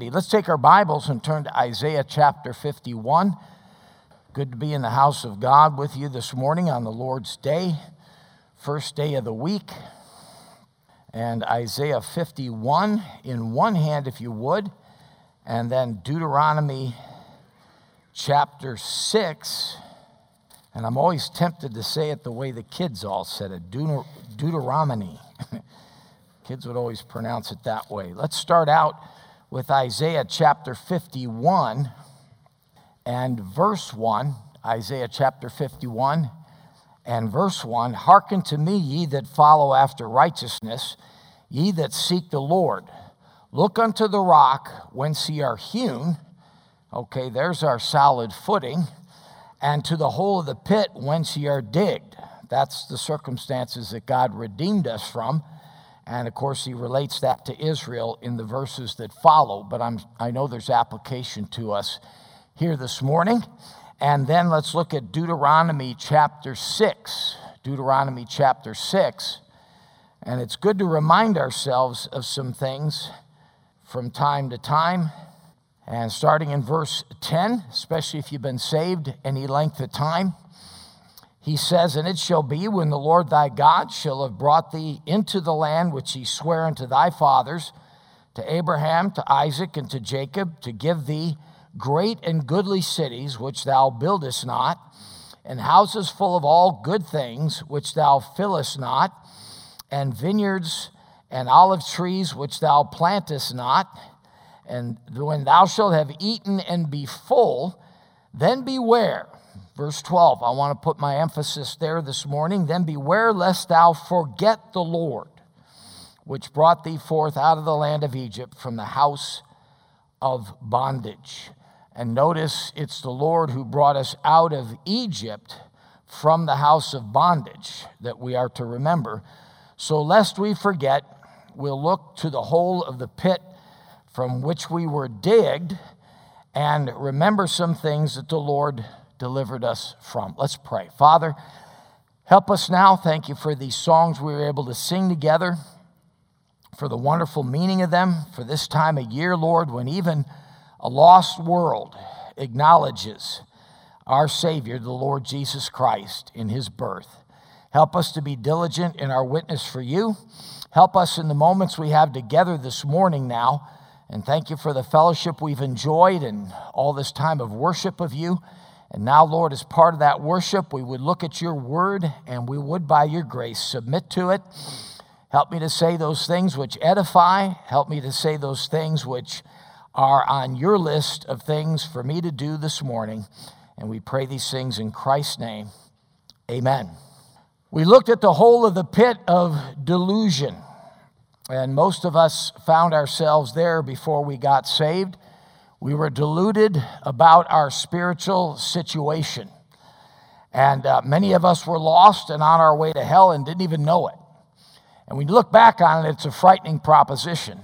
Let's take our Bibles and turn to Isaiah chapter 51. Good to be in the house of God with you this morning on the Lord's Day, first day of the week. And Isaiah 51 in one hand, if you would, and then Deuteronomy chapter 6. And I'm always tempted to say it the way the kids all said it Deut- Deuteronomy. kids would always pronounce it that way. Let's start out with Isaiah chapter 51 and verse 1. Isaiah chapter 51 and verse 1 Hearken to me, ye that follow after righteousness, ye that seek the Lord. Look unto the rock whence ye are hewn. Okay, there's our solid footing. And to the hole of the pit whence ye are digged. That's the circumstances that God redeemed us from. And of course, he relates that to Israel in the verses that follow, but I'm, I know there's application to us here this morning. And then let's look at Deuteronomy chapter 6. Deuteronomy chapter 6. And it's good to remind ourselves of some things from time to time. And starting in verse 10, especially if you've been saved any length of time. He says, And it shall be when the Lord thy God shall have brought thee into the land which he sware unto thy fathers, to Abraham, to Isaac, and to Jacob, to give thee great and goodly cities which thou buildest not, and houses full of all good things which thou fillest not, and vineyards and olive trees which thou plantest not. And when thou shalt have eaten and be full, then beware Verse 12, I want to put my emphasis there this morning. Then beware lest thou forget the Lord, which brought thee forth out of the land of Egypt from the house of bondage. And notice it's the Lord who brought us out of Egypt from the house of bondage that we are to remember. So, lest we forget, we'll look to the hole of the pit from which we were digged and remember some things that the Lord delivered us from. Let's pray. Father, help us now. Thank you for these songs we were able to sing together, for the wonderful meaning of them, for this time of year, Lord, when even a lost world acknowledges our Savior, the Lord Jesus Christ, in his birth. Help us to be diligent in our witness for you. Help us in the moments we have together this morning now. And thank you for the fellowship we've enjoyed and all this time of worship of you. And now, Lord, as part of that worship, we would look at your word and we would, by your grace, submit to it. Help me to say those things which edify. Help me to say those things which are on your list of things for me to do this morning. And we pray these things in Christ's name. Amen. We looked at the hole of the pit of delusion. And most of us found ourselves there before we got saved. We were deluded about our spiritual situation. And uh, many of us were lost and on our way to hell and didn't even know it. And when you look back on it, it's a frightening proposition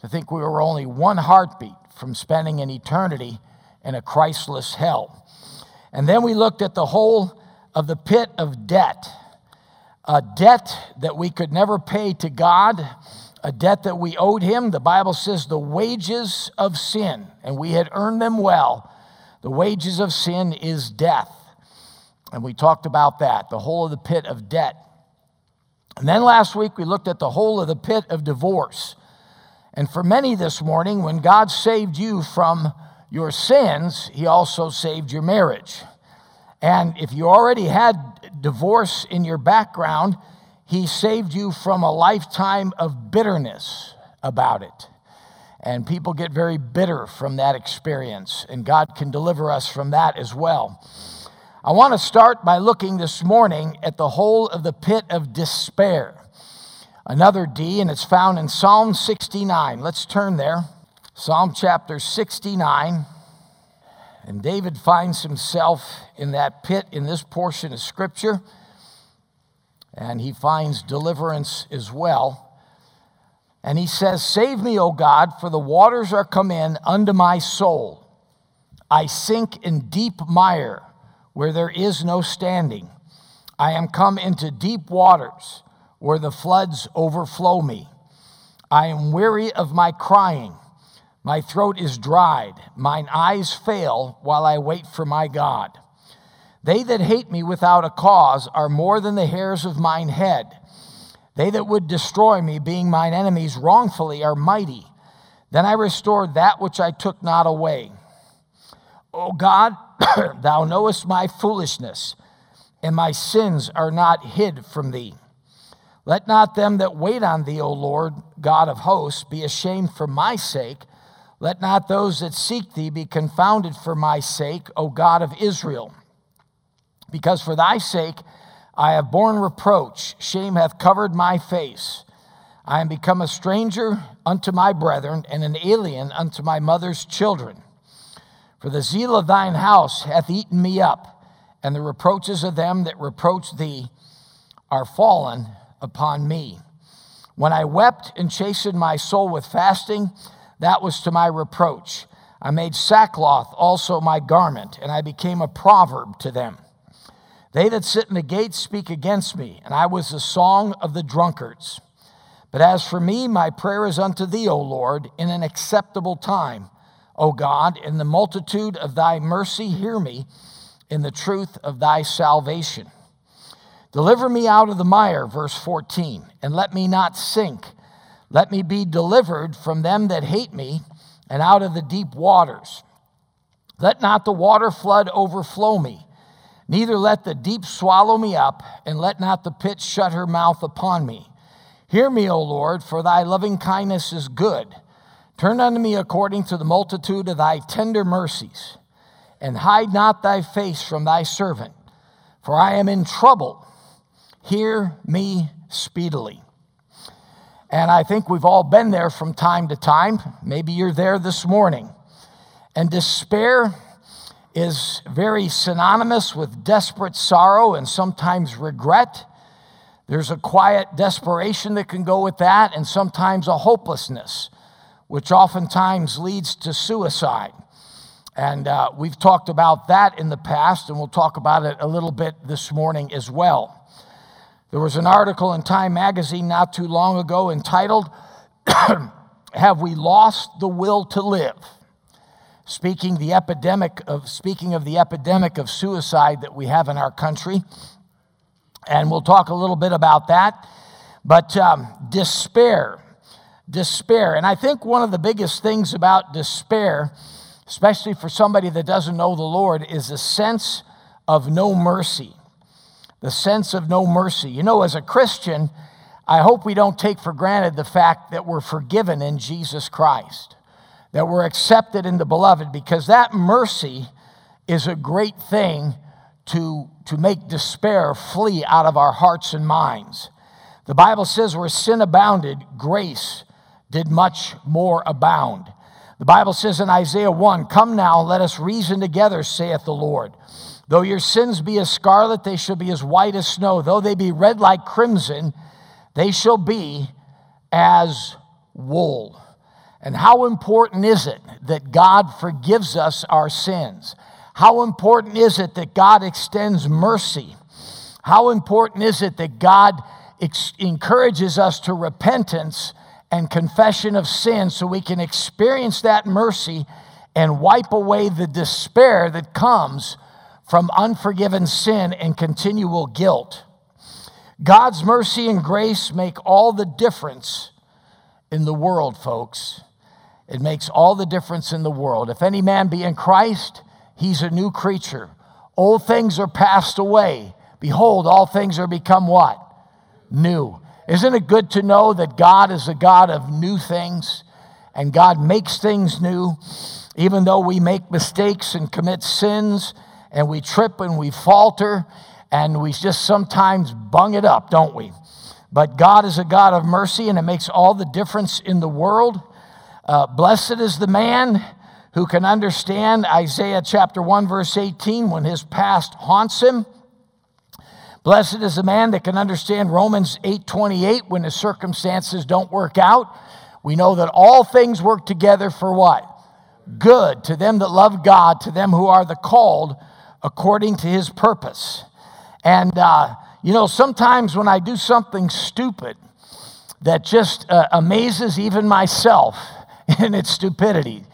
to think we were only one heartbeat from spending an eternity in a Christless hell. And then we looked at the hole of the pit of debt, a debt that we could never pay to God a debt that we owed him. The Bible says the wages of sin, and we had earned them well. The wages of sin is death. And we talked about that, the hole of the pit of debt. And then last week we looked at the hole of the pit of divorce. And for many this morning, when God saved you from your sins, He also saved your marriage. And if you already had divorce in your background, he saved you from a lifetime of bitterness about it. And people get very bitter from that experience, and God can deliver us from that as well. I want to start by looking this morning at the hole of the pit of despair. Another D, and it's found in Psalm 69. Let's turn there. Psalm chapter 69. And David finds himself in that pit in this portion of Scripture and he finds deliverance as well. And he says, Save me, O God, for the waters are come in unto my soul. I sink in deep mire where there is no standing. I am come into deep waters where the floods overflow me. I am weary of my crying. My throat is dried, mine eyes fail while I wait for my God. They that hate me without a cause are more than the hairs of mine head. They that would destroy me, being mine enemies wrongfully, are mighty. Then I restored that which I took not away. O God, thou knowest my foolishness, and my sins are not hid from thee. Let not them that wait on thee, O Lord, God of hosts, be ashamed for my sake. Let not those that seek thee be confounded for my sake, O God of Israel. Because for thy sake I have borne reproach, shame hath covered my face. I am become a stranger unto my brethren, and an alien unto my mother's children. For the zeal of thine house hath eaten me up, and the reproaches of them that reproach thee are fallen upon me. When I wept and chastened my soul with fasting, that was to my reproach. I made sackcloth also my garment, and I became a proverb to them. They that sit in the gates speak against me, and I was the song of the drunkards. But as for me, my prayer is unto thee, O Lord, in an acceptable time. O God, in the multitude of thy mercy, hear me in the truth of thy salvation. Deliver me out of the mire, verse 14, and let me not sink. Let me be delivered from them that hate me and out of the deep waters. Let not the water flood overflow me, neither let the deep swallow me up, and let not the pit shut her mouth upon me. Hear me, O Lord, for thy loving kindness is good. Turn unto me according to the multitude of thy tender mercies, and hide not thy face from thy servant, for I am in trouble. Hear me speedily. And I think we've all been there from time to time. Maybe you're there this morning. And despair is very synonymous with desperate sorrow and sometimes regret. There's a quiet desperation that can go with that, and sometimes a hopelessness, which oftentimes leads to suicide. And uh, we've talked about that in the past, and we'll talk about it a little bit this morning as well. There was an article in Time magazine not too long ago entitled, Have We Lost the Will to Live? Speaking, the epidemic of, speaking of the epidemic of suicide that we have in our country. And we'll talk a little bit about that. But um, despair, despair. And I think one of the biggest things about despair, especially for somebody that doesn't know the Lord, is a sense of no mercy the sense of no mercy. You know, as a Christian, I hope we don't take for granted the fact that we're forgiven in Jesus Christ, that we're accepted in the beloved, because that mercy is a great thing to, to make despair flee out of our hearts and minds. The Bible says where sin abounded, grace did much more abound. The Bible says in Isaiah 1 Come now, let us reason together, saith the Lord. Though your sins be as scarlet, they shall be as white as snow. Though they be red like crimson, they shall be as wool. And how important is it that God forgives us our sins? How important is it that God extends mercy? How important is it that God ex- encourages us to repentance and confession of sin so we can experience that mercy and wipe away the despair that comes from unforgiven sin and continual guilt. God's mercy and grace make all the difference in the world, folks. It makes all the difference in the world. If any man be in Christ, he's a new creature. Old things are passed away. Behold, all things are become what? New. Isn't it good to know that God is a God of new things and God makes things new? Even though we make mistakes and commit sins, and we trip and we falter and we just sometimes bung it up, don't we? But God is a God of mercy and it makes all the difference in the world. Uh, blessed is the man who can understand Isaiah chapter 1, verse 18, when his past haunts him. Blessed is the man that can understand Romans 8 28 when his circumstances don't work out. We know that all things work together for what? Good to them that love God, to them who are the called according to his purpose. And, uh, you know, sometimes when I do something stupid that just uh, amazes even myself, in its stupidity,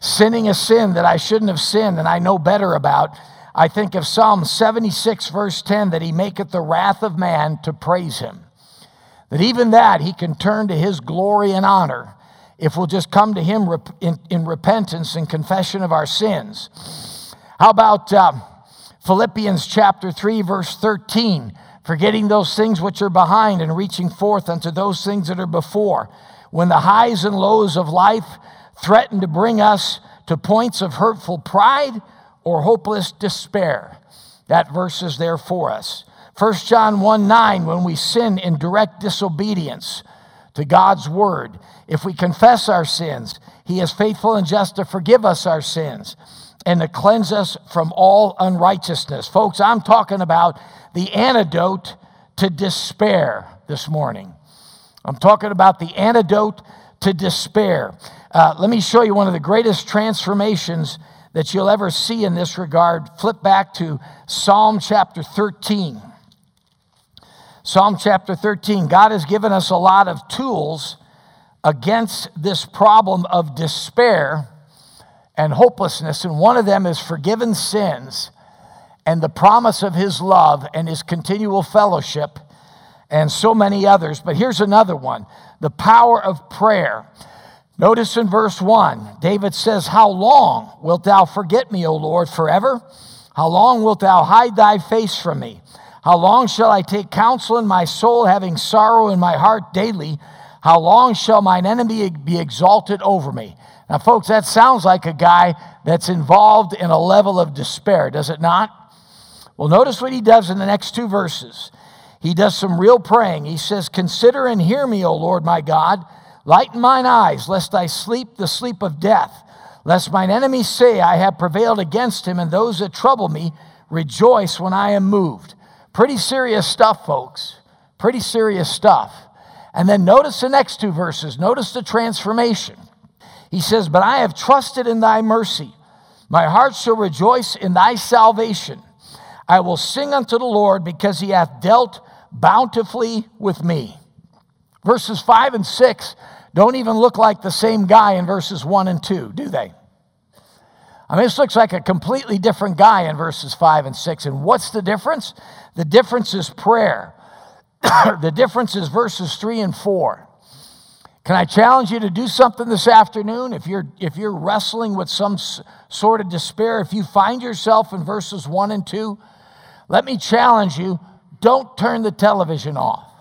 sinning a sin that I shouldn't have sinned and I know better about. I think of Psalm 76, verse 10, that he maketh the wrath of man to praise him. That even that he can turn to his glory and honor if we'll just come to him in, in repentance and confession of our sins. How about uh, Philippians chapter 3, verse 13? Forgetting those things which are behind and reaching forth unto those things that are before. When the highs and lows of life threaten to bring us to points of hurtful pride or hopeless despair. That verse is there for us. 1 John 1 9, when we sin in direct disobedience to God's word, if we confess our sins, he is faithful and just to forgive us our sins and to cleanse us from all unrighteousness. Folks, I'm talking about the antidote to despair this morning. I'm talking about the antidote to despair. Uh, let me show you one of the greatest transformations that you'll ever see in this regard. Flip back to Psalm chapter 13. Psalm chapter 13. God has given us a lot of tools against this problem of despair and hopelessness, and one of them is forgiven sins and the promise of his love and his continual fellowship, and so many others. But here's another one the power of prayer. Notice in verse 1, David says, How long wilt thou forget me, O Lord, forever? How long wilt thou hide thy face from me? How long shall I take counsel in my soul, having sorrow in my heart daily? How long shall mine enemy be exalted over me? Now, folks, that sounds like a guy that's involved in a level of despair, does it not? Well, notice what he does in the next two verses. He does some real praying. He says, Consider and hear me, O Lord my God. Lighten mine eyes, lest I sleep the sleep of death, lest mine enemies say, I have prevailed against him, and those that trouble me rejoice when I am moved. Pretty serious stuff, folks. Pretty serious stuff. And then notice the next two verses. Notice the transformation. He says, But I have trusted in thy mercy. My heart shall rejoice in thy salvation. I will sing unto the Lord because he hath dealt bountifully with me. Verses 5 and 6 don't even look like the same guy in verses 1 and 2, do they? I mean, this looks like a completely different guy in verses 5 and 6. And what's the difference? The difference is prayer. the difference is verses 3 and 4. Can I challenge you to do something this afternoon? If you're, if you're wrestling with some s- sort of despair, if you find yourself in verses 1 and 2, let me challenge you don't turn the television off.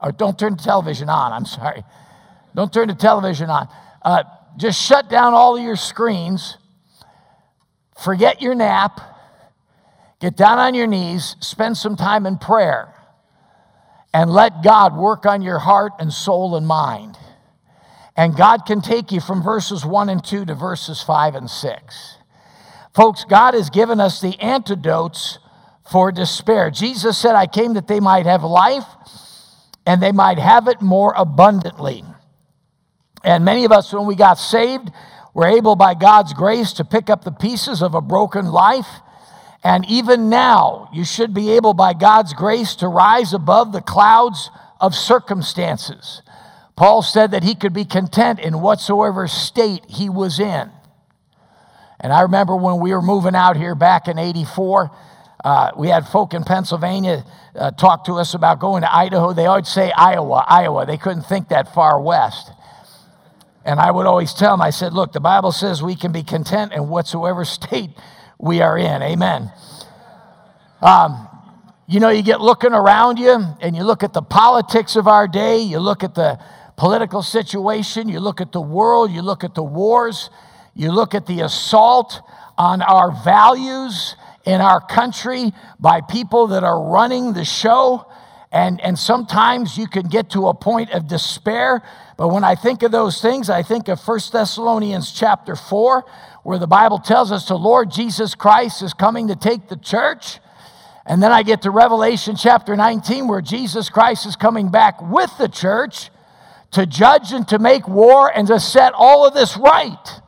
Or don't turn the television on, I'm sorry. Don't turn the television on. Uh, just shut down all of your screens, forget your nap, get down on your knees, spend some time in prayer, and let God work on your heart and soul and mind. And God can take you from verses 1 and 2 to verses 5 and 6. Folks, God has given us the antidotes for despair. Jesus said, I came that they might have life and they might have it more abundantly. And many of us, when we got saved, were able by God's grace to pick up the pieces of a broken life. And even now, you should be able by God's grace to rise above the clouds of circumstances. Paul said that he could be content in whatsoever state he was in. And I remember when we were moving out here back in 84, uh, we had folk in Pennsylvania uh, talk to us about going to Idaho. They always say Iowa, Iowa. They couldn't think that far west. And I would always tell them, I said, look, the Bible says we can be content in whatsoever state we are in. Amen. Um, you know, you get looking around you and you look at the politics of our day, you look at the political situation, you look at the world, you look at the wars, you look at the assault on our values in our country by people that are running the show. And, and sometimes you can get to a point of despair. But when I think of those things, I think of 1 Thessalonians chapter 4, where the Bible tells us the Lord Jesus Christ is coming to take the church. And then I get to Revelation chapter 19, where Jesus Christ is coming back with the church to judge and to make war and to set all of this right.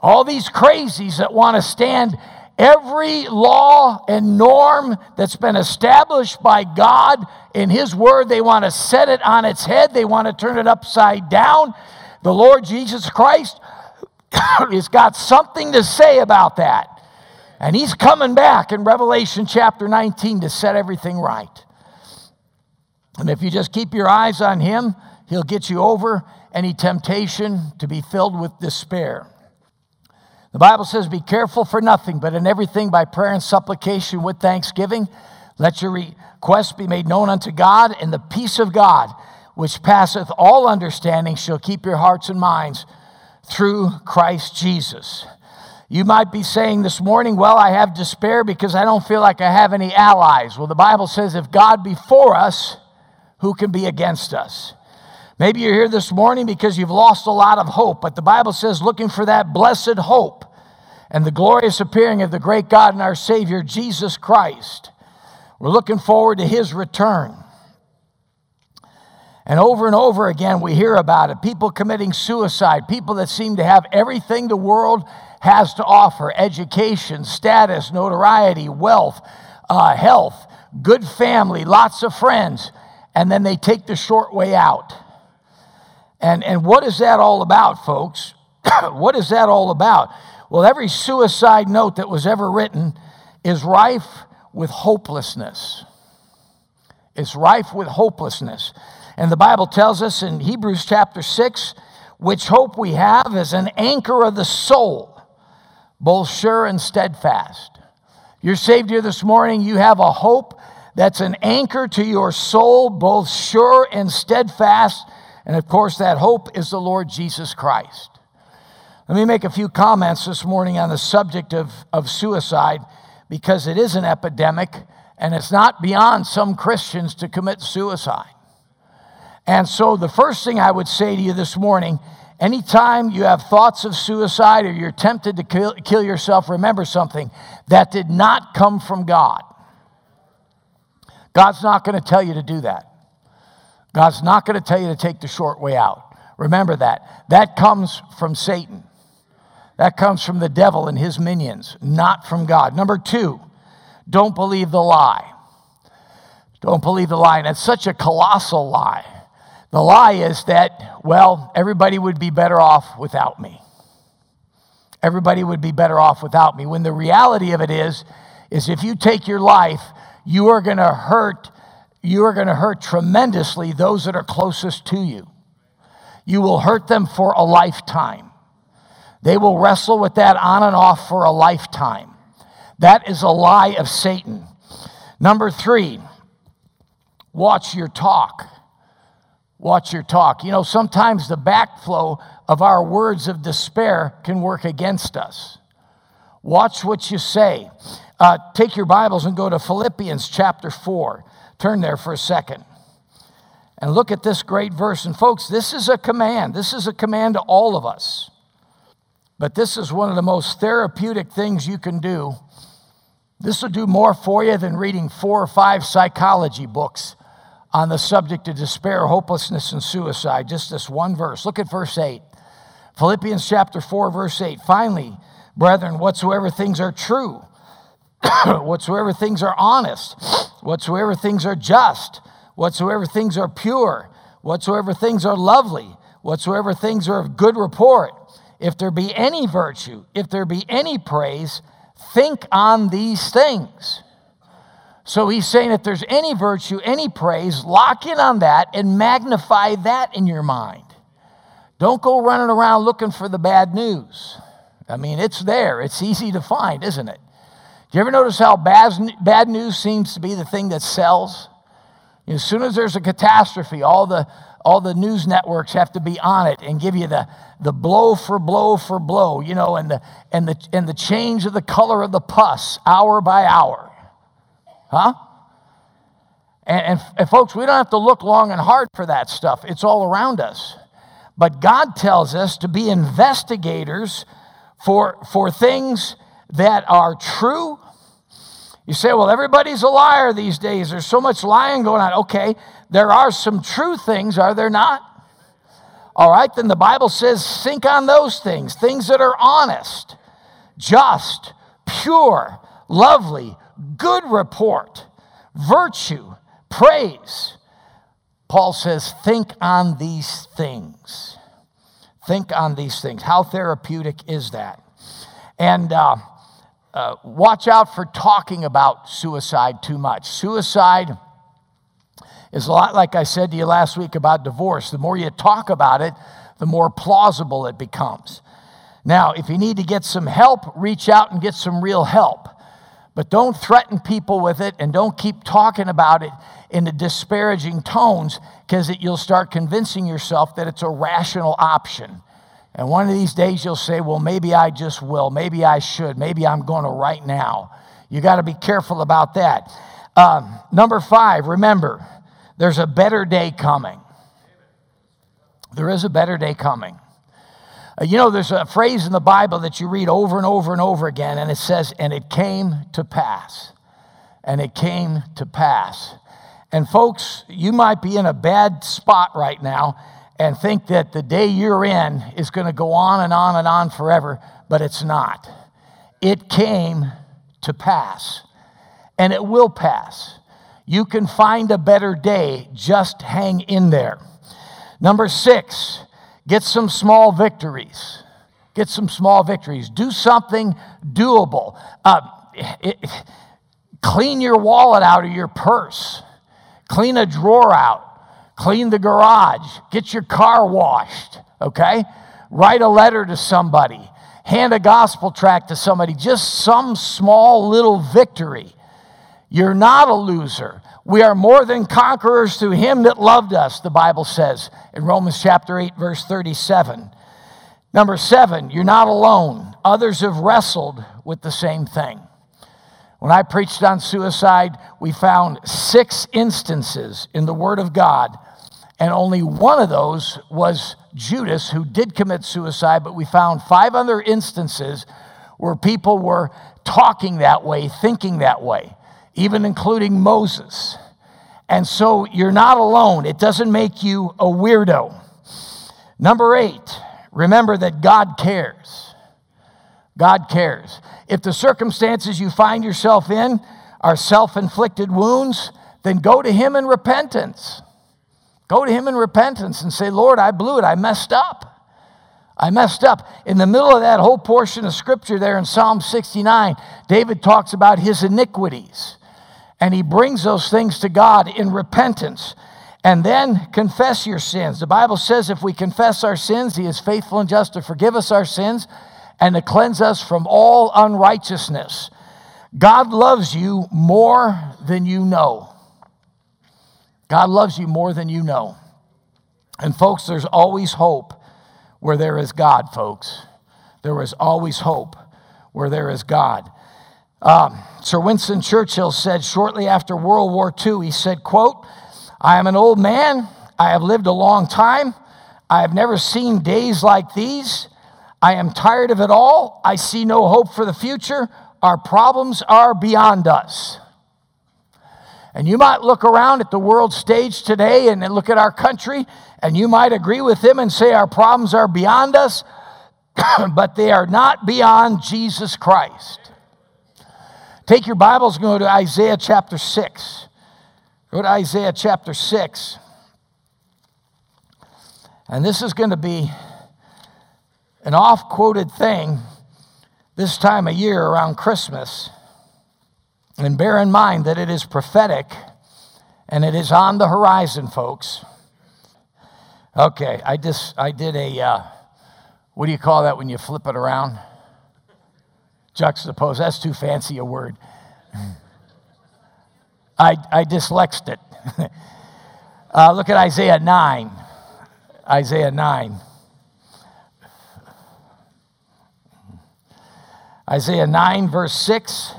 All these crazies that want to stand every law and norm that's been established by God in His Word, they want to set it on its head, they want to turn it upside down. The Lord Jesus Christ has got something to say about that. And he's coming back in Revelation chapter 19 to set everything right. And if you just keep your eyes on him, he'll get you over any temptation to be filled with despair. The Bible says, Be careful for nothing, but in everything by prayer and supplication with thanksgiving, let your requests be made known unto God, and the peace of God, which passeth all understanding, shall keep your hearts and minds through Christ Jesus. You might be saying this morning, Well, I have despair because I don't feel like I have any allies. Well, the Bible says, If God be for us, who can be against us? Maybe you're here this morning because you've lost a lot of hope, but the Bible says, looking for that blessed hope and the glorious appearing of the great God and our Savior, Jesus Christ. We're looking forward to his return. And over and over again, we hear about it people committing suicide, people that seem to have everything the world has to offer education, status, notoriety, wealth, uh, health, good family, lots of friends, and then they take the short way out. And, and what is that all about, folks? what is that all about? Well, every suicide note that was ever written is rife with hopelessness. It's rife with hopelessness. And the Bible tells us in Hebrews chapter 6 which hope we have is an anchor of the soul, both sure and steadfast. You're saved here this morning, you have a hope that's an anchor to your soul, both sure and steadfast and of course, that hope is the Lord Jesus Christ. Let me make a few comments this morning on the subject of, of suicide because it is an epidemic and it's not beyond some Christians to commit suicide. And so, the first thing I would say to you this morning anytime you have thoughts of suicide or you're tempted to kill, kill yourself, remember something that did not come from God. God's not going to tell you to do that. God's not going to tell you to take the short way out. Remember that. That comes from Satan. That comes from the devil and his minions, not from God. Number two, don't believe the lie. Don't believe the lie. And it's such a colossal lie. The lie is that, well, everybody would be better off without me. Everybody would be better off without me. When the reality of it is, is if you take your life, you are going to hurt you are going to hurt tremendously those that are closest to you. You will hurt them for a lifetime. They will wrestle with that on and off for a lifetime. That is a lie of Satan. Number three, watch your talk. Watch your talk. You know, sometimes the backflow of our words of despair can work against us. Watch what you say. Uh, take your Bibles and go to Philippians chapter 4. Turn there for a second and look at this great verse. And, folks, this is a command. This is a command to all of us. But this is one of the most therapeutic things you can do. This will do more for you than reading four or five psychology books on the subject of despair, hopelessness, and suicide. Just this one verse. Look at verse 8. Philippians chapter 4, verse 8. Finally, brethren, whatsoever things are true, whatsoever things are honest, whatsoever things are just, whatsoever things are pure, whatsoever things are lovely, whatsoever things are of good report, if there be any virtue, if there be any praise, think on these things. So he's saying if there's any virtue, any praise, lock in on that and magnify that in your mind. Don't go running around looking for the bad news. I mean, it's there, it's easy to find, isn't it? Do you ever notice how bad, bad news seems to be the thing that sells? As soon as there's a catastrophe, all the, all the news networks have to be on it and give you the, the blow for blow for blow, you know, and the, and, the, and the change of the color of the pus hour by hour. Huh? And, and, and folks, we don't have to look long and hard for that stuff, it's all around us. But God tells us to be investigators for, for things that are true. You say, well, everybody's a liar these days. There's so much lying going on. Okay, there are some true things, are there not? All right, then the Bible says, think on those things, things that are honest, just, pure, lovely, good report, virtue, praise. Paul says, think on these things. Think on these things. How therapeutic is that? And uh, uh, watch out for talking about suicide too much. Suicide is a lot like I said to you last week about divorce. The more you talk about it, the more plausible it becomes. Now, if you need to get some help, reach out and get some real help. But don't threaten people with it and don't keep talking about it in the disparaging tones because you'll start convincing yourself that it's a rational option. And one of these days you'll say, well, maybe I just will. Maybe I should. Maybe I'm going to right now. You got to be careful about that. Um, number five, remember, there's a better day coming. There is a better day coming. Uh, you know, there's a phrase in the Bible that you read over and over and over again, and it says, and it came to pass. And it came to pass. And folks, you might be in a bad spot right now and think that the day you're in is going to go on and on and on forever, but it's not. It came to pass, and it will pass. You can find a better day, just hang in there. Number six, get some small victories. Get some small victories. Do something doable. Uh, it, clean your wallet out of your purse Clean a drawer out. Clean the garage. Get your car washed, okay? Write a letter to somebody. Hand a gospel tract to somebody. Just some small little victory. You're not a loser. We are more than conquerors through him that loved us, the Bible says in Romans chapter 8, verse 37. Number seven, you're not alone. Others have wrestled with the same thing. When I preached on suicide, we found six instances in the Word of God, and only one of those was Judas, who did commit suicide, but we found five other instances where people were talking that way, thinking that way, even including Moses. And so you're not alone. It doesn't make you a weirdo. Number eight, remember that God cares. God cares. If the circumstances you find yourself in are self inflicted wounds, then go to Him in repentance. Go to Him in repentance and say, Lord, I blew it. I messed up. I messed up. In the middle of that whole portion of scripture there in Psalm 69, David talks about his iniquities. And he brings those things to God in repentance. And then confess your sins. The Bible says if we confess our sins, He is faithful and just to forgive us our sins and to cleanse us from all unrighteousness. God loves you more than you know. God loves you more than you know. And, folks, there's always hope where there is God, folks. There is always hope where there is God. Um, Sir Winston Churchill said shortly after World War II, he said, quote, I am an old man. I have lived a long time. I have never seen days like these. I am tired of it all. I see no hope for the future. Our problems are beyond us. And you might look around at the world stage today and look at our country, and you might agree with him and say our problems are beyond us, but they are not beyond Jesus Christ. Take your Bibles and go to Isaiah chapter 6. Go to Isaiah chapter 6. And this is going to be an oft quoted thing this time of year around Christmas. And bear in mind that it is prophetic and it is on the horizon, folks. Okay, I just I did a uh, what do you call that when you flip it around? Juxtapose. That's too fancy a word. I I dyslexed it. uh, look at Isaiah nine. Isaiah nine. Isaiah 9, verse 6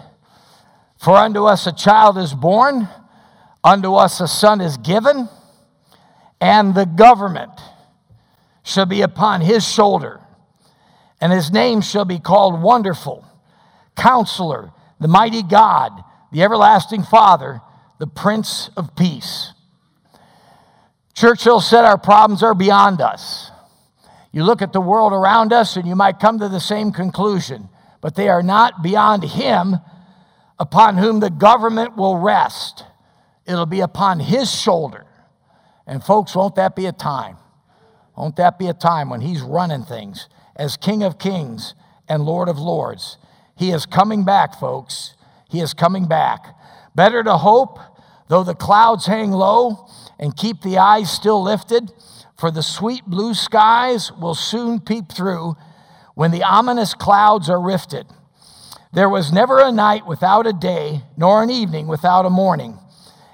For unto us a child is born, unto us a son is given, and the government shall be upon his shoulder, and his name shall be called Wonderful, Counselor, the Mighty God, the Everlasting Father, the Prince of Peace. Churchill said our problems are beyond us. You look at the world around us and you might come to the same conclusion but they are not beyond him upon whom the government will rest. It'll be upon his shoulder. And, folks, won't that be a time? Won't that be a time when he's running things as King of Kings and Lord of Lords? He is coming back, folks. He is coming back. Better to hope, though the clouds hang low, and keep the eyes still lifted, for the sweet blue skies will soon peep through when the ominous clouds are rifted. There was never a night without a day, nor an evening without a morning.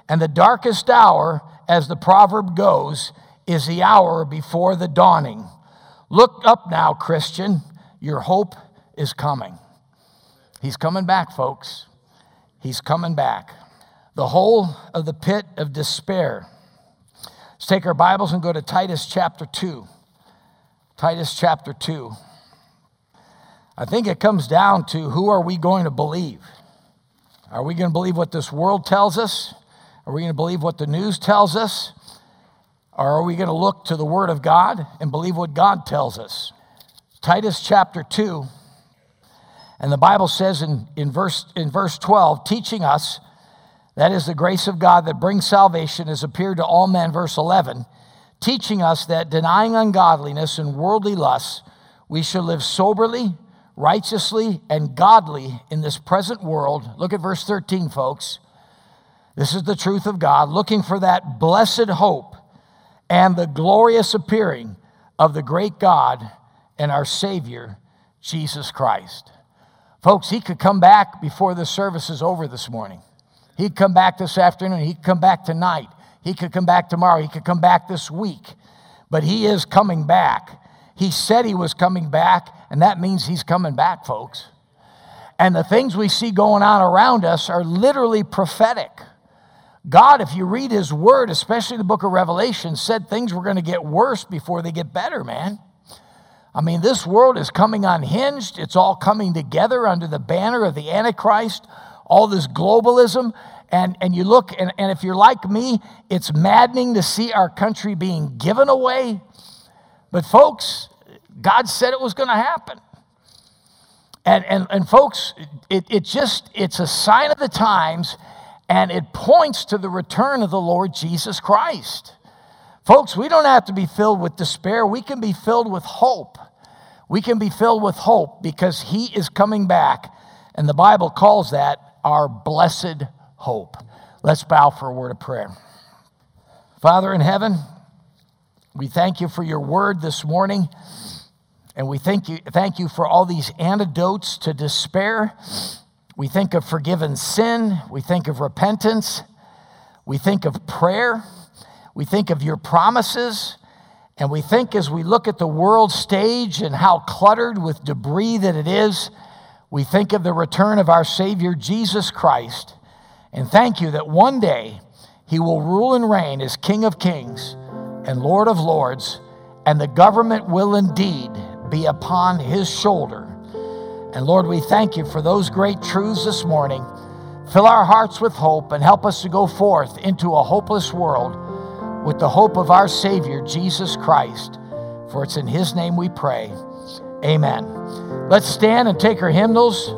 And the darkest hour, as the proverb goes, is the hour before the dawning. Look up now, Christian. Your hope is coming. He's coming back, folks. He's coming back. The hole of the pit of despair. Let's take our Bibles and go to Titus chapter 2. Titus chapter 2. I think it comes down to who are we going to believe? Are we going to believe what this world tells us? Are we going to believe what the news tells us? Or are we going to look to the Word of God and believe what God tells us? Titus chapter 2, and the Bible says in, in, verse, in verse 12, teaching us that is the grace of God that brings salvation has appeared to all men, verse 11, teaching us that denying ungodliness and worldly lusts, we should live soberly righteously and godly in this present world. Look at verse 13, folks. This is the truth of God, looking for that blessed hope and the glorious appearing of the great God and our Savior, Jesus Christ. Folks, he could come back before the service is over this morning. He'd come back this afternoon. He'd come back tonight. He could come back tomorrow. He could come back this week. But he is coming back. He said he was coming back, and that means he's coming back, folks. And the things we see going on around us are literally prophetic. God, if you read his word, especially the book of Revelation, said things were going to get worse before they get better, man. I mean, this world is coming unhinged. It's all coming together under the banner of the Antichrist, all this globalism. And, and you look, and, and if you're like me, it's maddening to see our country being given away. But, folks, God said it was going to happen. And, and, and folks, it, it just, it's a sign of the times and it points to the return of the Lord Jesus Christ. Folks, we don't have to be filled with despair. We can be filled with hope. We can be filled with hope because he is coming back. And the Bible calls that our blessed hope. Let's bow for a word of prayer. Father in heaven, we thank you for your word this morning. And we thank you, thank you for all these antidotes to despair. We think of forgiven sin. We think of repentance. We think of prayer. We think of your promises. And we think as we look at the world stage and how cluttered with debris that it is, we think of the return of our Savior Jesus Christ. And thank you that one day he will rule and reign as King of Kings and Lord of Lords, and the government will indeed be upon his shoulder. And Lord, we thank you for those great truths this morning. Fill our hearts with hope and help us to go forth into a hopeless world with the hope of our Savior, Jesus Christ. For it's in his name we pray. Amen. Let's stand and take our hymnals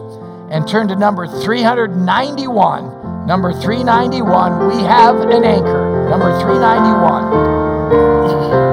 and turn to number 391. Number 391, we have an anchor. Number 391.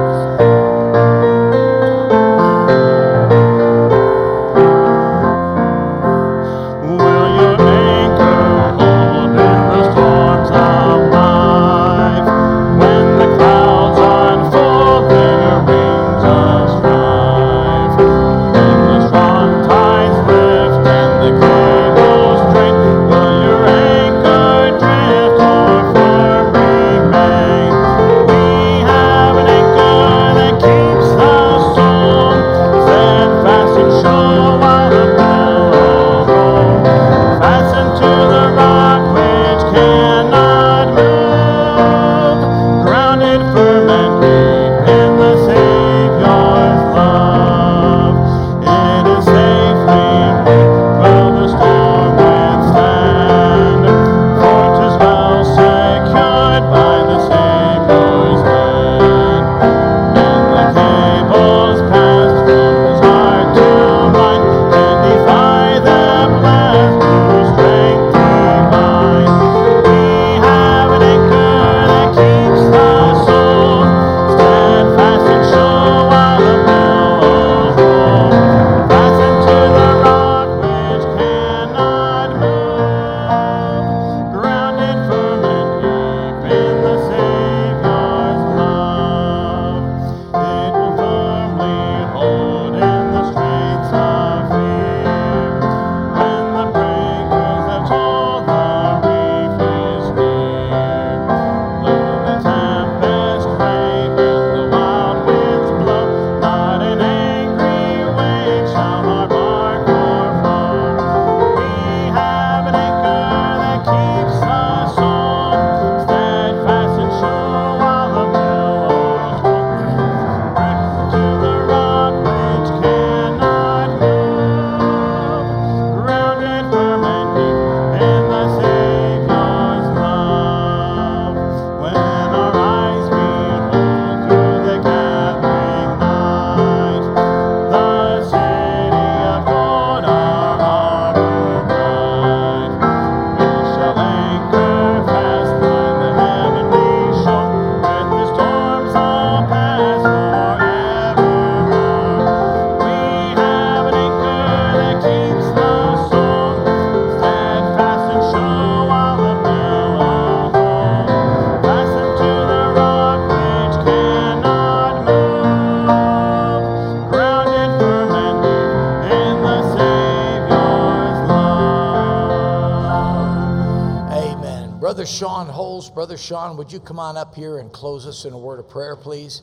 Sean Holes, Brother Sean, would you come on up here and close us in a word of prayer, please?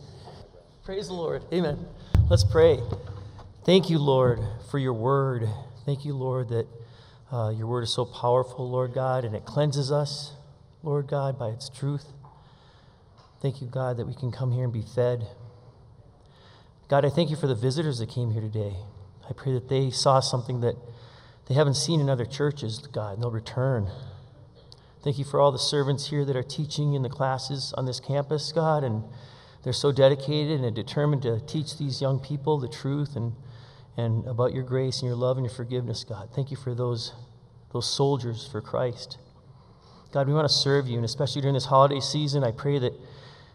Praise the Lord. Amen. Let's pray. Thank you, Lord, for your word. Thank you, Lord, that uh, your word is so powerful, Lord God, and it cleanses us, Lord God, by its truth. Thank you, God, that we can come here and be fed. God, I thank you for the visitors that came here today. I pray that they saw something that they haven't seen in other churches, God, and they'll return. Thank you for all the servants here that are teaching in the classes on this campus, God, and they're so dedicated and determined to teach these young people the truth and, and about your grace and your love and your forgiveness, God. Thank you for those, those soldiers for Christ. God, we want to serve you, and especially during this holiday season, I pray that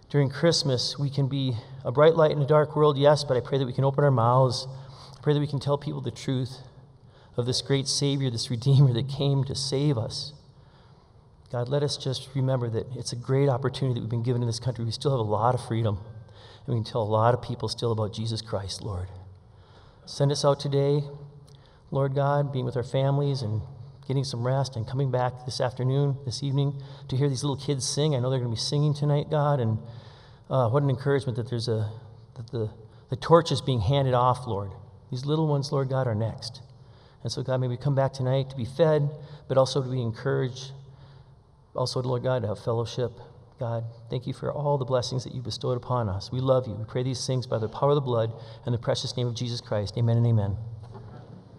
during Christmas we can be a bright light in a dark world, yes, but I pray that we can open our mouths. I pray that we can tell people the truth of this great Savior, this Redeemer that came to save us. God, let us just remember that it's a great opportunity that we've been given in this country. We still have a lot of freedom, and we can tell a lot of people still about Jesus Christ, Lord. Send us out today, Lord God, being with our families and getting some rest and coming back this afternoon, this evening, to hear these little kids sing. I know they're going to be singing tonight, God, and uh, what an encouragement that there's a that the, the torch is being handed off, Lord. These little ones, Lord God, are next. And so, God, may we come back tonight to be fed, but also to be encouraged also, Lord God, to have fellowship. God, thank you for all the blessings that you bestowed upon us. We love you. We pray these things by the power of the blood and the precious name of Jesus Christ. Amen and amen.